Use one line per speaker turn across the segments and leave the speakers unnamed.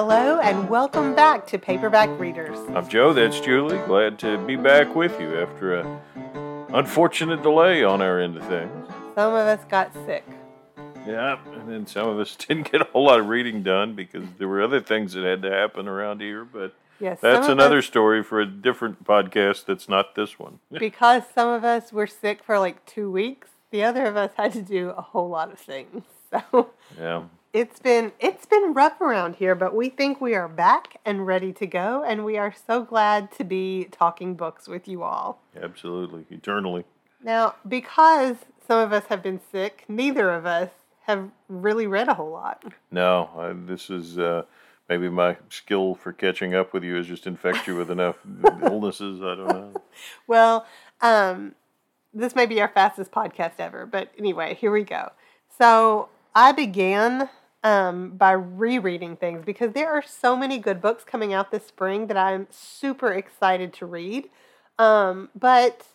Hello and welcome back to Paperback Readers.
I'm Joe, that's Julie. Glad to be back with you after a unfortunate delay on our end of things.
Some of us got sick.
Yeah, and then some of us didn't get a whole lot of reading done because there were other things that had to happen around here, but
Yes,
that's another
us-
story for a different podcast that's not this one.
because some of us were sick for like two weeks. The other of us had to do a whole lot of things. So
yeah.
It's been it's been rough around here, but we think we are back and ready to go, and we are so glad to be talking books with you all.
Absolutely. Eternally.
Now, because some of us have been sick, neither of us have really read a whole lot.
No, I, this is uh, maybe my skill for catching up with you has just infect you with enough illnesses. I don't know.
Well, um, this may be our fastest podcast ever, but anyway, here we go. So I began um, by rereading things because there are so many good books coming out this spring that I'm super excited to read. Um, but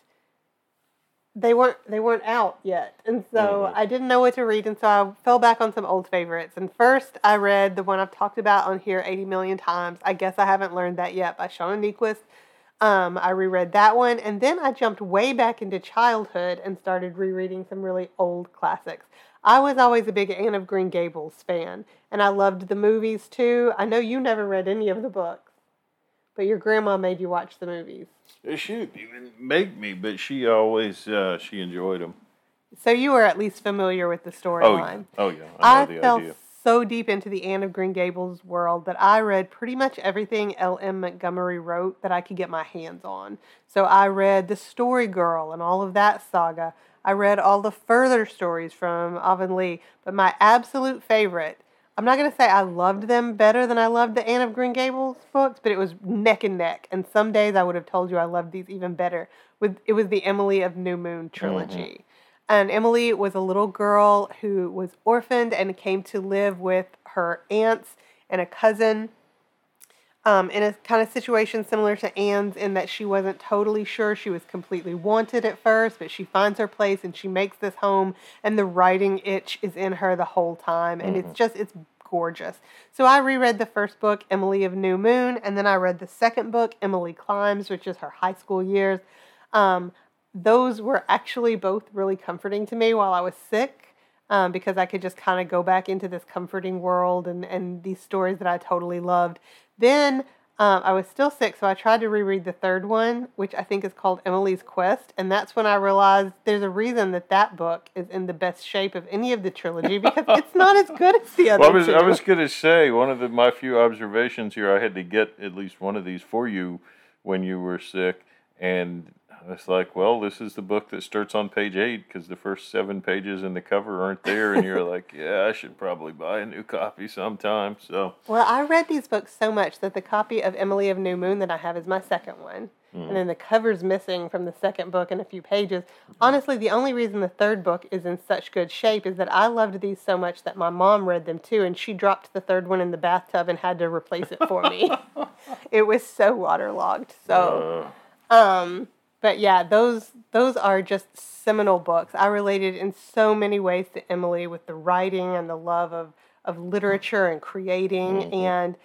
they weren't they weren't out yet, and so
Mhm.
I didn't know what to read, and so I fell back on some old favorites. And first, I read the one I've talked about on here 80 million times. I guess I haven't learned that yet by Shauna Niequist. Um, I reread that one, and then I jumped way back into childhood and started rereading some really old classics. I was always a big Anne of Green Gables fan, and I loved the movies too. I know you never read any of the books, but your grandma made you watch the movies.
She didn't even make me, but she always uh, she enjoyed them.
So you were at least familiar with the
Oh,
storyline.
yeah. oh yeah, I
I
the
fell
idea.
so deep into the Anne of Green Gables world that I read pretty much everything L.M. Montgomery wrote that I could get my hands on. So I read The Story Girl and all of that saga. I read all the further stories from Avonlea, but my absolute favorite. I'm not going to say I loved them better than I loved the Anne of Green Gables books, but it was neck and neck. And some days I would have told you I loved these even better. With it was the Emily of New Moon trilogy. Mm-hmm. And Emily was a little girl who was orphaned and came to live with her aunts and a cousin um, in a kind of situation similar to Anne's, in that she wasn't totally sure she was completely wanted at first, but she finds her place and she makes this home, and the writing itch is in her the whole time, and it's just it's gorgeous. So I reread the first book, Emily of New Moon, and then I read the second book, Emily Climbs, which is her high school years. Um, those were actually both really comforting to me while I was sick um, because I could just kind of go back into this comforting world and, and these stories that I totally loved. Then um, I was still sick, so I tried to reread the third one, which I think is called Emily's Quest. And that's when I realized there's a reason that that book is in the best shape of any of the trilogy because it's not as good as the other
Well, I was
two.
I was gonna say one of the my few observations here. I had to get at least one of these for you when you were sick, and I was like, well, this is the book that starts on page eight because the first seven pages in the cover aren't there, and you're like, yeah, I should probably buy a new copy sometime. So
Well, I read these books so much that the copy of Emily of New Moon that I have is my second one. And then the cover's missing from the second book in a few pages. Honestly, the only reason the third book is in such good shape is that I loved these so much that my mom read them too, and she dropped the third one in the bathtub and had to replace it for me. it was so waterlogged. So,
uh,
um, but yeah, those those are just seminal books. I related in so many ways to Emily with the writing and the love of of literature and creating, mm-hmm. and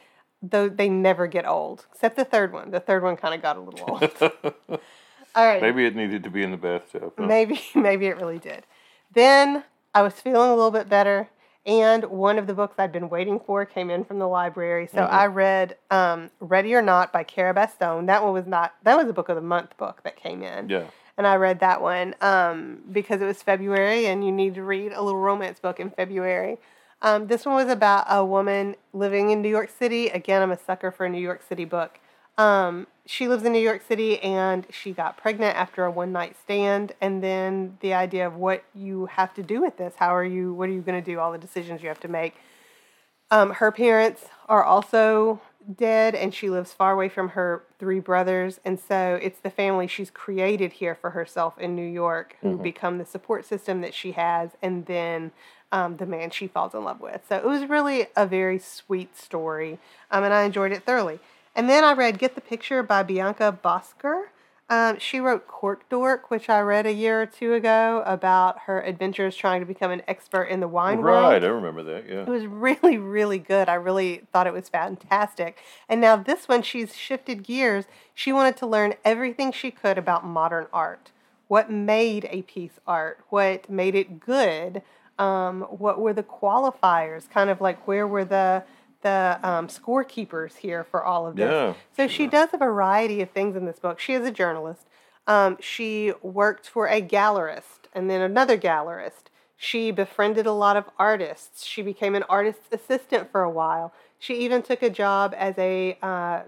though they never get old, except the third one. The third one kind of got a little old. All right,
maybe it needed to be in the bathtub. huh?
maybe maybe it really did. Then I was feeling a little bit better, and one of the books I'd been waiting for came in from the library. So I read um, "Ready or Not" by Cara Bastone. That one was not. That was a book of the month book that came in.
Yeah.
And I read that one um, because it was February, and you need to read a little romance book in February. Um, this one was about a woman living in New York City. Again, I'm a sucker for a New York City book. Um, she lives in New York City and she got pregnant after a one night stand. And then the idea of what you have to do with this how are you, what are you going to do, all the decisions you have to make. Um, her parents are also dead and she lives far away from her three brothers. And so it's the family she's created here for herself in New York who become the support system that she has. And then um, the man she falls in love with. So it was really a very sweet story, um, and I enjoyed it thoroughly. And then I read Get the Picture by Bianca Bosker. Um, she wrote Cork Dork, which I read a year or two ago about her adventures trying to become an expert in the wine
right,
world.
Right, I remember that. Yeah.
It was really, really good. I really thought it was fantastic. And now this one, she's shifted gears. She wanted to learn everything she could about modern art. What made a piece art? What made it good? Um, what were the qualifiers? Kind of like where were the the um, scorekeepers here for all of this?
Yeah,
So she does a variety of things in this book. She is a journalist. Um, she worked for a gallerist and then another gallerist. She befriended a lot of artists. She became an artist's assistant for a while. She even took a job as a uh,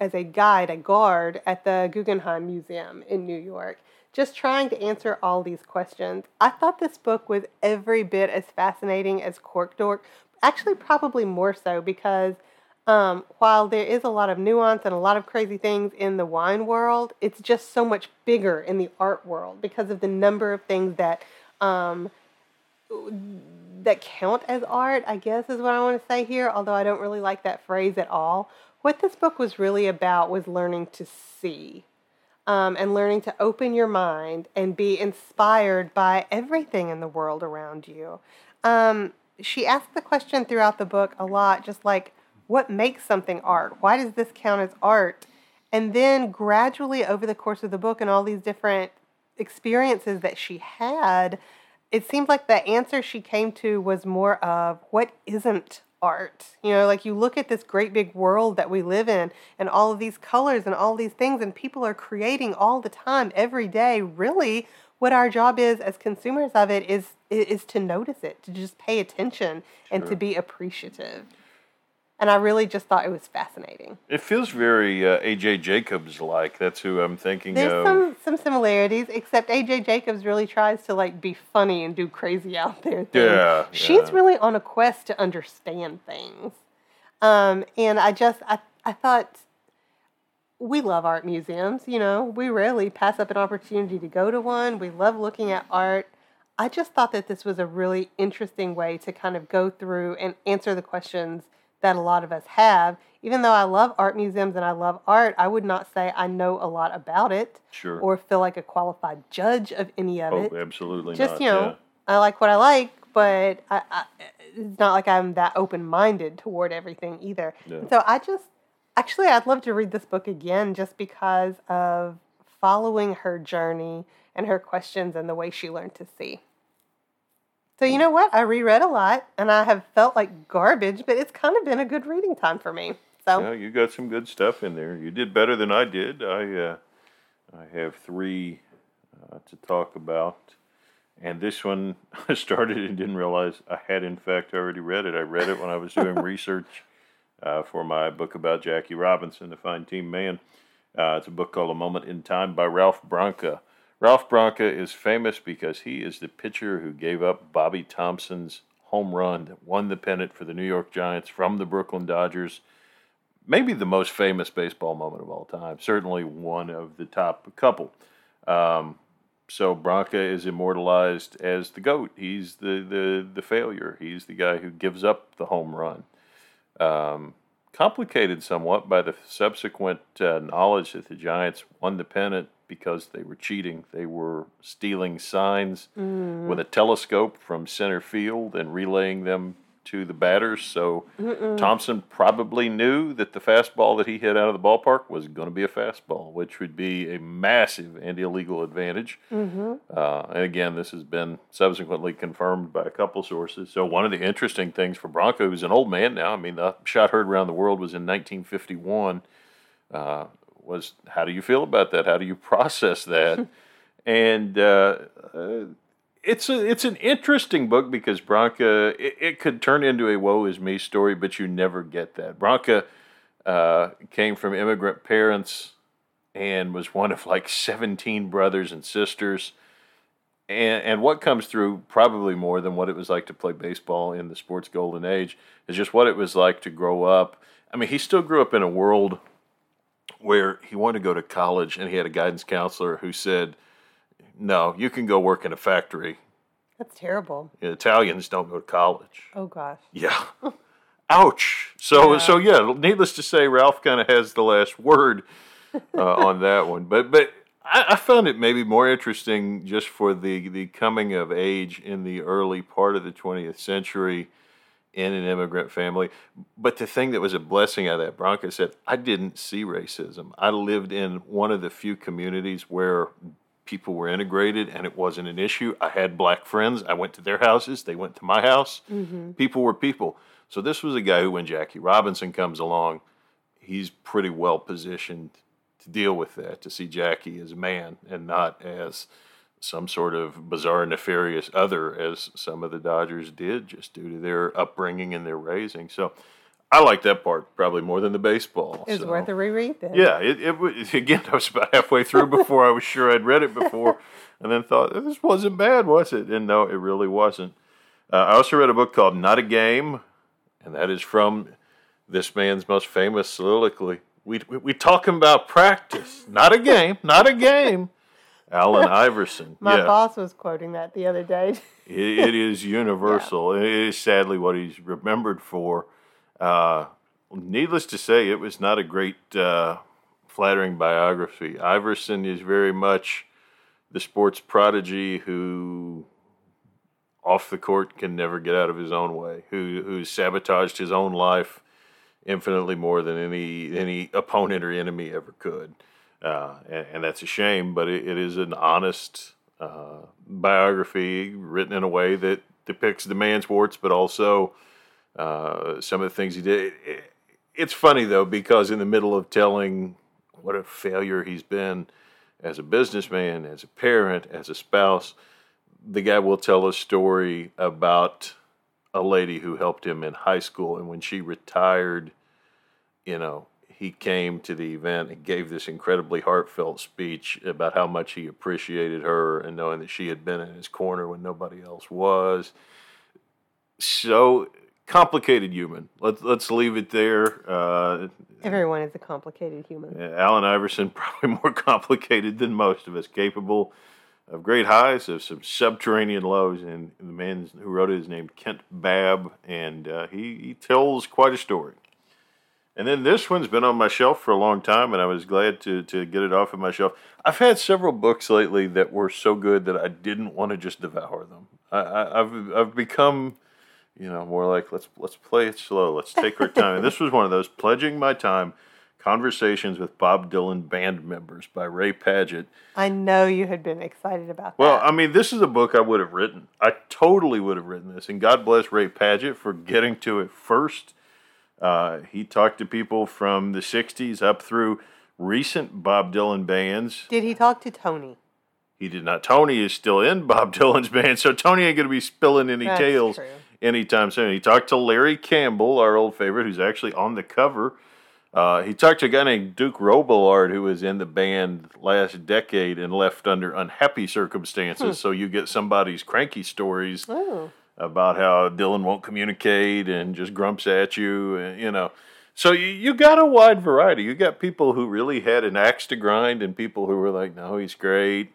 as a guide, a guard at the Guggenheim Museum in New York, just trying to answer all these questions. I thought this book was every bit as fascinating as Cork Dork, actually, probably more so because um, while there is a lot of nuance and a lot of crazy things in the wine world, it's just so much bigger in the art world because of the number of things that um, that count as art, I guess is what I want to say here, although I don't really like that phrase at all. What this book was really about was learning to see um, and learning to open your mind and be inspired by everything in the world around you. Um, she asked the question throughout the book a lot, just like, what makes something art? Why does this count as art? And then gradually over the course of the book and all these different experiences that she had, it seemed like the answer she came to was more of what isn't art. You know, like you look at this great big world that we live in and all of these colors and all these things, and people are creating all the time, every day. Really, what our job is as consumers of it is is to notice it, to just pay attention and to be appreciative. And I really just thought it was fascinating.
It feels very uh, AJ Jacobs like. That's who I'm thinking
There's
of.
some some similarities, except AJ Jacobs really tries to like be funny and do crazy out there things.
Yeah,
She's
yeah.
really on a quest to understand things. Um, and I just I, I thought we love art museums, you know. We rarely pass up an opportunity to go to one. We love looking at art. I just thought that this was a really interesting way to kind of go through and answer the questions that a lot of us have. Even though I love art museums and I love art, I would not say I know a lot about it
Sure.
or feel like a qualified judge of any of
oh,
it.
absolutely
Just,
not.
you know,
yeah.
I like what I like, but I, I, it's not like I'm that open minded toward everything either.
No.
So I just, actually, I'd love to read this book again just because of following her journey and her questions and the way she learned to see. So, you know what? I reread a lot and I have felt like garbage, but it's kind of been a good reading time for me. So,
Yeah, you got some good stuff in there. You did better than I did. I uh, I have three uh, to talk about, and this one I started and didn't realize I had in fact already read it. I read it when I was doing research uh, for my book about Jackie Robinson, the fine team man. Uh, it's a book called A Moment in Time by Ralph Branca. Ralph Branca is famous because he is the pitcher who gave up Bobby Thomson's home run that won the pennant for the New York Giants from the Brooklyn Dodgers maybe the most famous baseball moment of all time. Certainly one of the top couple. Um, so Branca is immortalized as the goat. He's the, the the failure. He's the guy who gives up the home run. Um, complicated somewhat by the subsequent uh, knowledge that the Giants won the pennant because they were cheating. They were stealing signs with a telescope from center field and relaying them to the batters. So Thomson probably knew that the fastball that he hit out of the ballpark was going to be a fastball, which would be a massive and illegal advantage. Uh, and again, this has been subsequently confirmed by a couple sources. So one of the interesting things for Branca, who's an old man now, I mean, the shot heard around the world was in 1951. Uh, was how do you feel about that? How do you process that? and uh, uh, it's a it's an interesting book because Branca it, it could turn into a woe is me story, but you never get that. Branca uh, came from immigrant parents and was one of like 17 brothers and sisters. And, and what comes through probably more than what it was like to play baseball in the sports golden age is just what it was like to grow up. I mean, he still grew up in a world where he wanted to go to college and he had a guidance counselor who said, No, you can go work in a factory.
that's terrible.
Italians don't go to college.
Oh, gosh.
Yeah. Ouch. So
Yeah.
so yeah, needless to say, Ralph kind of has the last word uh, on that one. But but I, I found it maybe more interesting just for the, the coming of age in the early part of the 20th century in an immigrant family. But the thing that was a blessing out of that, Branca said, I didn't see racism. I lived in one of the few communities where people were integrated and it wasn't an issue. I had black friends. I went to their houses, they went to my house. Mm-hmm. People were people. So this was a guy who, when Jackie Robinson comes along, he's pretty well positioned to deal with that, to see Jackie as a man and not as some sort of bizarre, nefarious other, as some of the Dodgers did, just due to their upbringing and their raising. So I like that part probably more than the baseball.
It's
so.
worth a reread then.
Yeah, it, it again. I was about halfway through before I was sure I'd read it before, and then thought this wasn't bad, was it? And no, it really wasn't. Uh, I also read a book called Not a Game, and that is from this man's most famous soliloquy. We, we, we talking about practice, not a game, not a game. Allen Iverson.
My
yeah.
boss was quoting that the other day.
it, it is universal. Yeah. It is sadly what he's remembered for. Uh, needless to say, it was not a great uh, flattering biography. Iverson is very much the sports prodigy who, off the court, can never get out of his own way, who who sabotaged his own life infinitely more than any any opponent or enemy ever could. Uh, and, and, that's a shame, but it, it is an honest uh, biography written in a way that depicts the man's warts, but also uh, some of the things he did. it's funny though because in the middle of telling what a failure he's been as a businessman, as a parent, as a spouse, the guy will tell a story about a lady who helped him in high school, and when she retired, you know, he came to the event and gave this incredibly heartfelt speech about how much he appreciated her and knowing that she had been in his corner when nobody else was. So complicated human. Let's let's leave it there. Uh,
Everyone is a complicated human.
Allen Iverson probably more complicated than most of us, capable of great highs, of some subterranean lows. And the man who wrote it is named Kent Babb, and uh, he, he tells quite a story. And then this one's been on my shelf for a long time, and I was glad to, to get it off of my shelf. I've had several books lately that were so good that I didn't want to just devour them. I, I, I've I've become you know, more like let's let's play it slow. Let's take our time. and this was one of those pledging my time conversations with Bob Dylan band members by Ray Padgett.
I know you had been excited about that.
Well, I mean, this is a book I would have written. I totally would have written this, and God bless Ray Padgett for getting to it first. Uh, he talked to people from the '60s up through recent Bob Dylan bands.
Did he talk to Tony?
He did not. Tony is still in Bob Dylan's band, so Tony ain't going to be spilling any
That's
tales.
True
anytime soon. He talked to Larry Campbell, our old favorite, who's actually on the cover. Uh, he talked to a guy named Duke Robillard, who was in the band last decade and left under unhappy circumstances. Hmm. So you get somebody's cranky stories oh. about how Dylan won't communicate and just grumps at you, and, you know. So you, you got a wide variety. You got people who really had an axe to grind, and people who were like, "No, he's great,"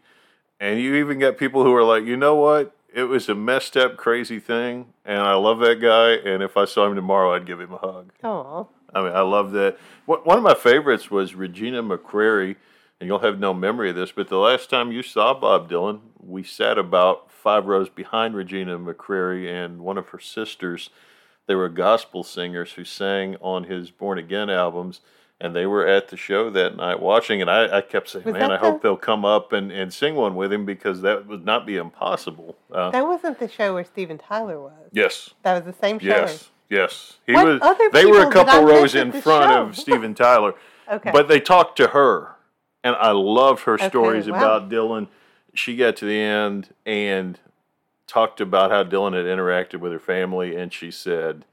and you even got people who were like, "You know what? It was a messed up, crazy thing, and I love that guy. And if I saw him tomorrow, I'd give him a hug.
Oh,
I mean, I love that. One of my favorites was Regina McCrary, and you'll have no memory of this, but the last time you saw Bob Dylan, we sat about five rows behind Regina McCrary and one of her sisters. They were gospel singers who sang on his Born Again albums and they were at the show that night watching, and I, I kept saying, was "Man, I the... hope they'll come up and, and sing one with him because that would not be impossible."
Uh, that wasn't the show where Steven Tyler was.
Yes,
that was the same show.
Yes, yes,
he what was. Other
they were a couple rows in front show? of Steven Tyler. okay, but they talked to her, and I loved her stories wow. about Dylan. She got to the end and talked about how Dylan had interacted with her family, and she said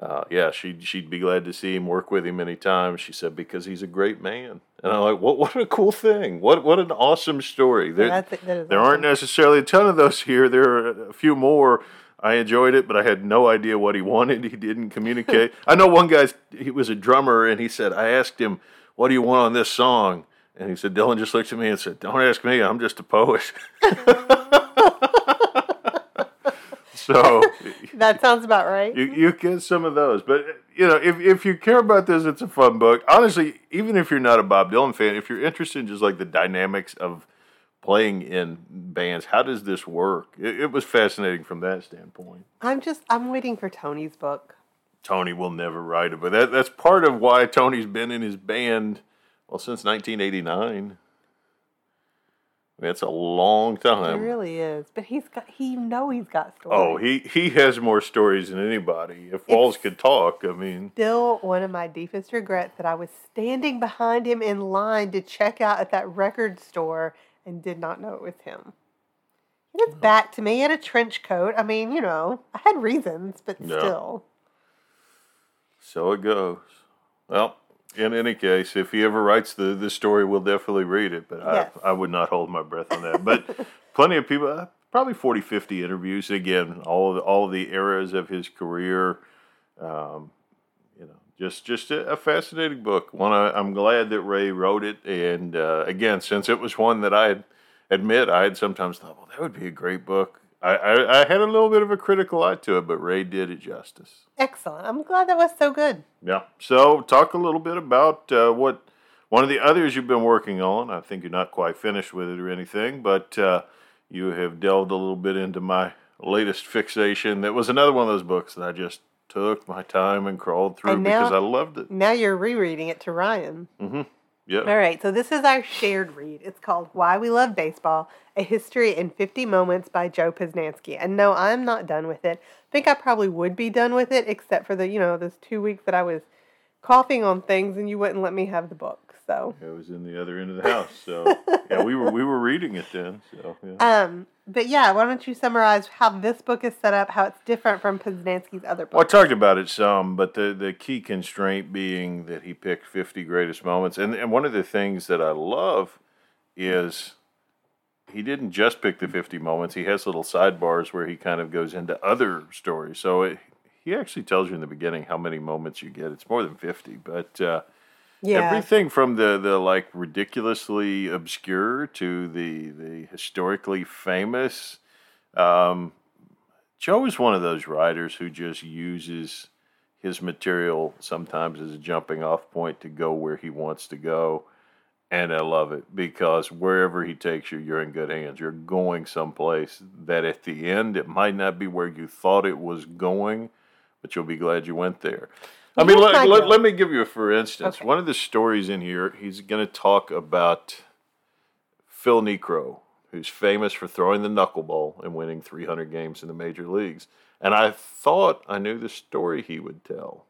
uh, yeah, she'd she'd be glad to see him, work with him anytime. She said because he's a great man, and I'm like, what what a cool thing! What what an awesome story. There, there awesome. aren't necessarily a ton of those here. There are a few more. I enjoyed it, but I had no idea what he wanted. He didn't communicate. I know one guy. He was a drummer, and he said, I asked him, "What do you want on this song?" And he said, Dylan just looked at me and said, "Don't ask me. I'm just a poet." So
that sounds about right.
you, you get some of those. But you know, if if you care about this, it's a fun book. Honestly, even if you're not a Bob Dylan fan, if you're interested in just like the dynamics of playing in bands, how does this work? It, it was fascinating from that standpoint.
I'm just I'm waiting for Tony's book.
Tony will never write it, but that that's part of why Tony's been in his band well since 1989. That's a long time.
It really is. But he's got he you know he's got oh, stories.
Oh, he he has more stories than anybody. If Walls could talk, I mean,
still one of my deepest regrets that I was standing behind him in line to check out at that record store and did not know it was him. He
Oh.
gets back to me. He had a trench coat. I mean, you know, I had reasons, but
Yeah.
still.
so it goes. Well, in any case, if he ever writes the the story, we'll definitely read it. But
Yes.
I I would not hold my breath on that. But plenty of people, uh, probably 40, 50 interviews. Again, all of the, all of the eras of his career. Um, you know, just just a, a fascinating book. One I, I'm glad that Ray wrote it. And uh, again, since it was one that I admit I had sometimes thought, well, that would be a great book. I, I, I had a little bit of a critical eye to it, but Ray did it justice.
Excellent. I'm glad that was so good.
Yeah. So, talk a little bit about uh, what one of the others you've been working on. I think you're not quite finished with it or anything, but uh, you have delved a little bit into my latest fixation. That was another one of those books that I just took my time and crawled through
now-
because I loved it.
Now you're rereading it to Ryan.
Yeah.
All right, so this is our shared read. It's called Why We Love Baseball A History in 50 Moments by Joe Posnanski. And no, I'm not done with it. I think I probably would be done with it, except for the, you know, those two weeks that I was coughing on things and you wouldn't let me have the book. So,
It was in the other end of the house, so yeah, we were we were reading it then. So yeah.
um, but yeah, why don't you summarize how this book is set up, how it's different from Posnanski's other books?
Well, I talked about it some, but the, the key constraint being that he picked 50 greatest moments. And, and one of the things that I love is he didn't just pick the 50 moments, he has little sidebars where he kind of goes into other stories. So it, he actually tells you in the beginning how many moments you get. It's more than 50, but uh,
yeah.
everything from the, the like ridiculously obscure to the, the historically famous. Um, Joe is one of those writers who just uses his material sometimes as a jumping off point to go where he wants to go. And I love it because wherever he takes you, you're in good hands. You're going someplace that at the end, it might not be where you thought it was going, but you'll be glad you went there. I mean, let, let, let me give you a for instance.
Okay.
One of the stories in here, he's going to talk about Phil Niekro, who's famous for throwing the knuckleball and winning 300 games in the major leagues. And I thought I knew the story he would tell.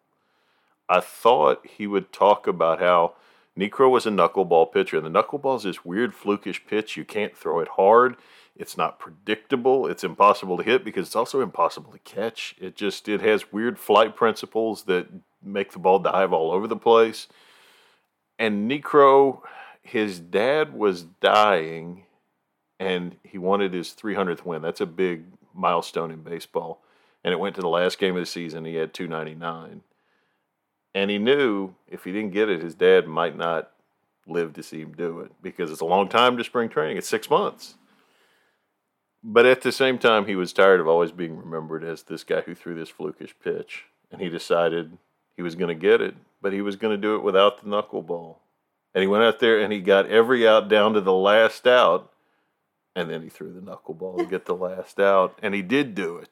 I thought he would talk about how Niekro was a knuckleball pitcher. And the knuckleball is this weird, flukish pitch. You can't throw it hard. It's not predictable. It's impossible to hit because it's also impossible to catch. It just it has weird flight principles that make the ball dive all over the place. And Niekro, his dad was dying and he wanted his 300th win. That's a big milestone in baseball. And it went to the last game of the season. He had 299. And he knew if he didn't get it, his dad might not live to see him do it because it's a long time to spring training. It's six months. But at the same time, he was tired of always being remembered as this guy who threw this flukish pitch. And he decided he was going to get it, but he was going to do it without the knuckleball. And he went out there and he got every out down to the last out. And then he threw the knuckleball to get the last out. And he did do it.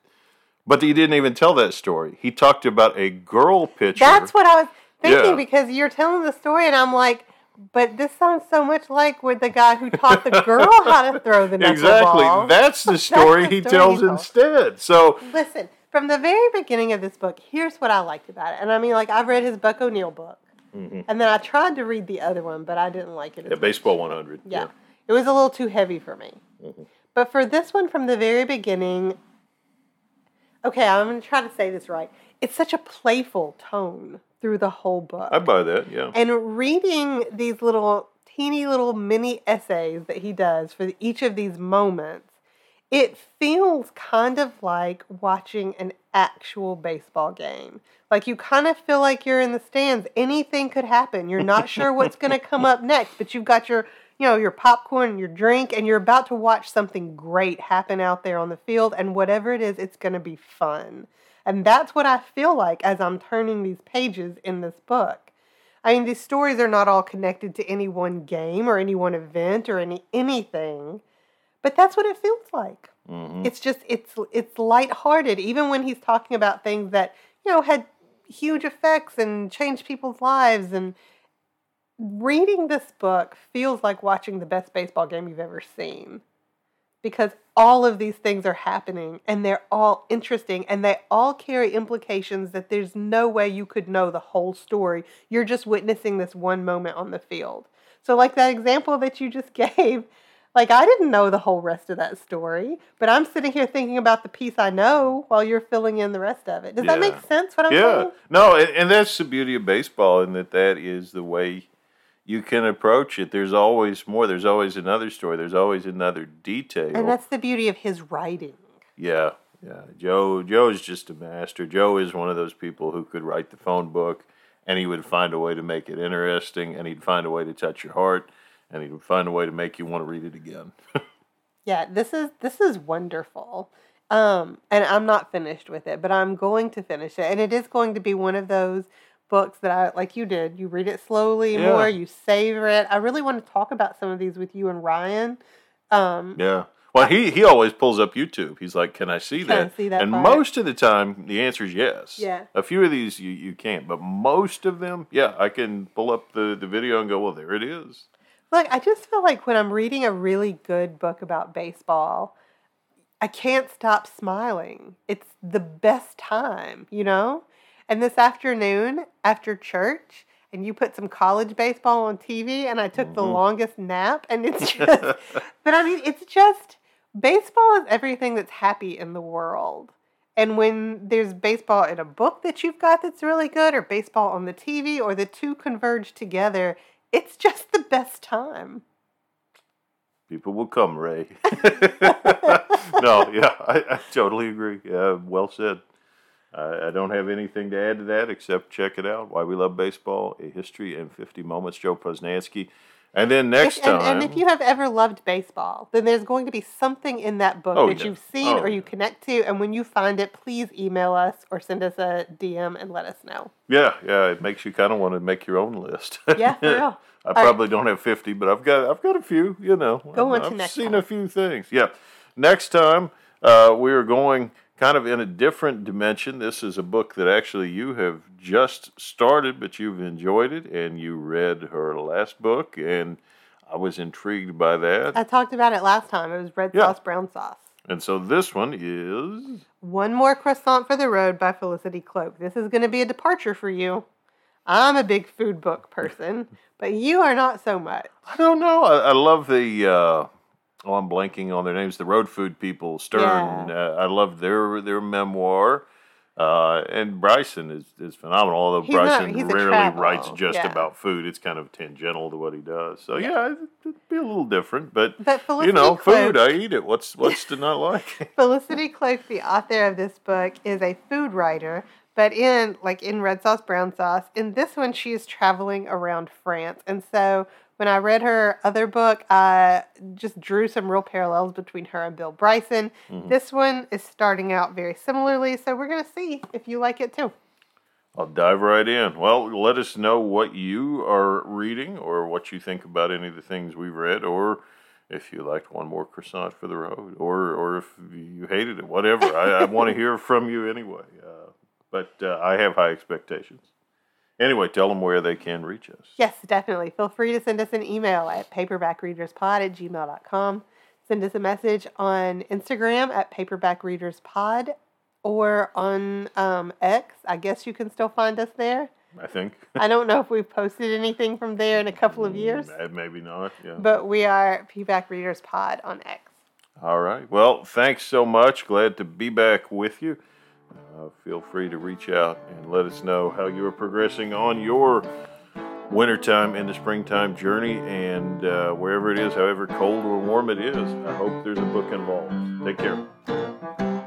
But he didn't even tell that story. He talked about a girl pitcher.
That's what I was thinking
Yeah.
because you're telling the story, and I'm like, but this sounds so much like with the guy who taught the girl how to throw the knuckleball.
Exactly. That's the story
the
he tells
he
instead. So
Listen, from the very beginning of this book, here's what I liked about it. And I mean, like, I've read his Buck O'Neil book. And then I tried to read the other one, but I didn't like it.
Mm-hmm. yeah, baseball 100.
Yeah. It was a little too heavy for me.
Mm-hmm.
But for this one from the very beginning, okay, I'm going to try to say this right. It's such a playful tone through the whole book.
I buy that. Yeah.
And reading these little teeny little mini essays that he does for each of these moments, it feels kind of like watching an actual baseball game. Like you kind of feel like you're in the stands. Anything could happen. You're not sure what's going to come up next, but you've got your you know, your popcorn and your drink, and you're about to watch something great happen out there on the field, and whatever it is, it's going to be fun. And that's what I feel like as I'm turning these pages in this book. I mean, these stories are not all connected to any one game or any one event or any anything, but that's what it feels like.
Mhm.
It's just it's it's lighthearted, even when he's talking about things that you know had huge effects and changed people's lives. And reading this book feels like watching the best baseball game you've ever seen, because all of these things are happening and they're all interesting and they all carry implications that there's no way you could know the whole story. You're just witnessing this one moment on the field. So, like that example that you just gave, like I didn't know the whole rest of that story, but I'm sitting here thinking about the piece I know while you're filling in the rest of it. Does that make sense? What I'm
Yeah,
saying?
no, and, and that's the beauty of baseball, in that that is the way you can approach it. There's always more. There's always another story. There's always another detail.
And that's the beauty of his writing.
Yeah, yeah. Joe Joe is just a master. Joe is one of those people who could write the phone book and he would find a way to make it interesting and he'd find a way to touch your heart and he would find a way to make you want to read it again.
Yeah, this is this is wonderful. Um, and I'm not finished with it, but I'm going to finish it. And it is going to be one of those books that I like you did. You read it slowly
Yeah.
more, you savor it. I really want to talk about some of these with you and Ryan. Um,
yeah. Well, he, he always pulls up YouTube. He's like, "Can I see
Can I
that?"
see that
and
part?
most of the time, the answer is yes.
Yeah.
A few of these you, you can't, but most of them, yeah, I can pull up the, the video and go, "Well, there it is."
Look, I just feel like when I'm reading a really good book about baseball, I can't stop smiling. It's the best time, you know? And this afternoon after church, and you put some college baseball on TV, and I took the
Mhm.
longest nap, and it's just, but I mean, it's just, baseball is everything that's happy in the world. And when there's baseball in a book that you've got that's really good, or baseball on the TV, or the two converge together, it's just the best time.
People will come, Ray. no, yeah, I, I totally agree. Yeah, well said. I, I don't have anything to add to that except check it out. Why We Love Baseball, A History in 50 Moments, Joe Posnanski. And then next
If- and,
time.
and if you have ever loved baseball, then there's going to be something in that book
Oh,
that
yeah.
you've seen
Oh,
or you connect to. And when you find it, please email us or send us a DM and let us know.
yeah, yeah, it makes you kind of want to make your own list.
Yeah, for real.
I
right.
probably don't have 50, but I've got I've got a few, you know.
Go on
I've
to next
seen
time.
a few things. Yeah. Next time, uh, we are going kind of in a different dimension. This is a book that actually you have just started, but you've enjoyed it, and you read her last book, and I was intrigued by that.
I talked about it last time. It was red
Yeah.
sauce, brown sauce.
And so this one is
One more croissant for the road by Felicity Cloake. This is going to be a departure for you. I'm a big food book person, but you are not so much.
I don't know. I, I love the. Uh, oh, I'm blanking on their names. The road food people, Stern.
Yeah.
Uh, I love their their memoir. Uh, and Bryson is, is phenomenal. Although
He's
Bryson
a
rarely writes just
yeah.
about food, it's kind of tangential to what he does. So yeah, it'd, it'd be a little different. But
But Felicity
you know, food, I eat it. What's what's to not like?
Felicity Cloake, the author of this book, is a food writer, but in like in red sauce, brown sauce. In this one, she is traveling around France, and so when I read her other book, I just drew some real parallels between her and Bill Bryson.
Mhm.
This one is starting out very similarly, so we're gonna see if you like it too.
I'll dive right in. Well, let us know what you are reading or what you think about any of the things we've read, or if you liked one more croissant for the road, or or if you hated it, whatever. I, I want to hear from you anyway. Uh, but uh, I have high expectations. Anyway, tell them where they can reach us.
Yes, definitely. Feel free to send us an email at paperbackreaderspod at gmail.com. Send us a message on Instagram at paperbackreaderspod or on um, X. I guess you can still find us there.
I think.
I don't know if we've posted anything from there in a couple of years,
Uh, Maybe not. Yeah.
but we are Paperback Readers Pod on X.
All right. Well, thanks so much. Glad to be back with you. Uh, feel free to reach out and let us know how you are progressing on your wintertime and the springtime journey. And uh, wherever it is, however cold or warm it is, I hope there's a book involved. Take care.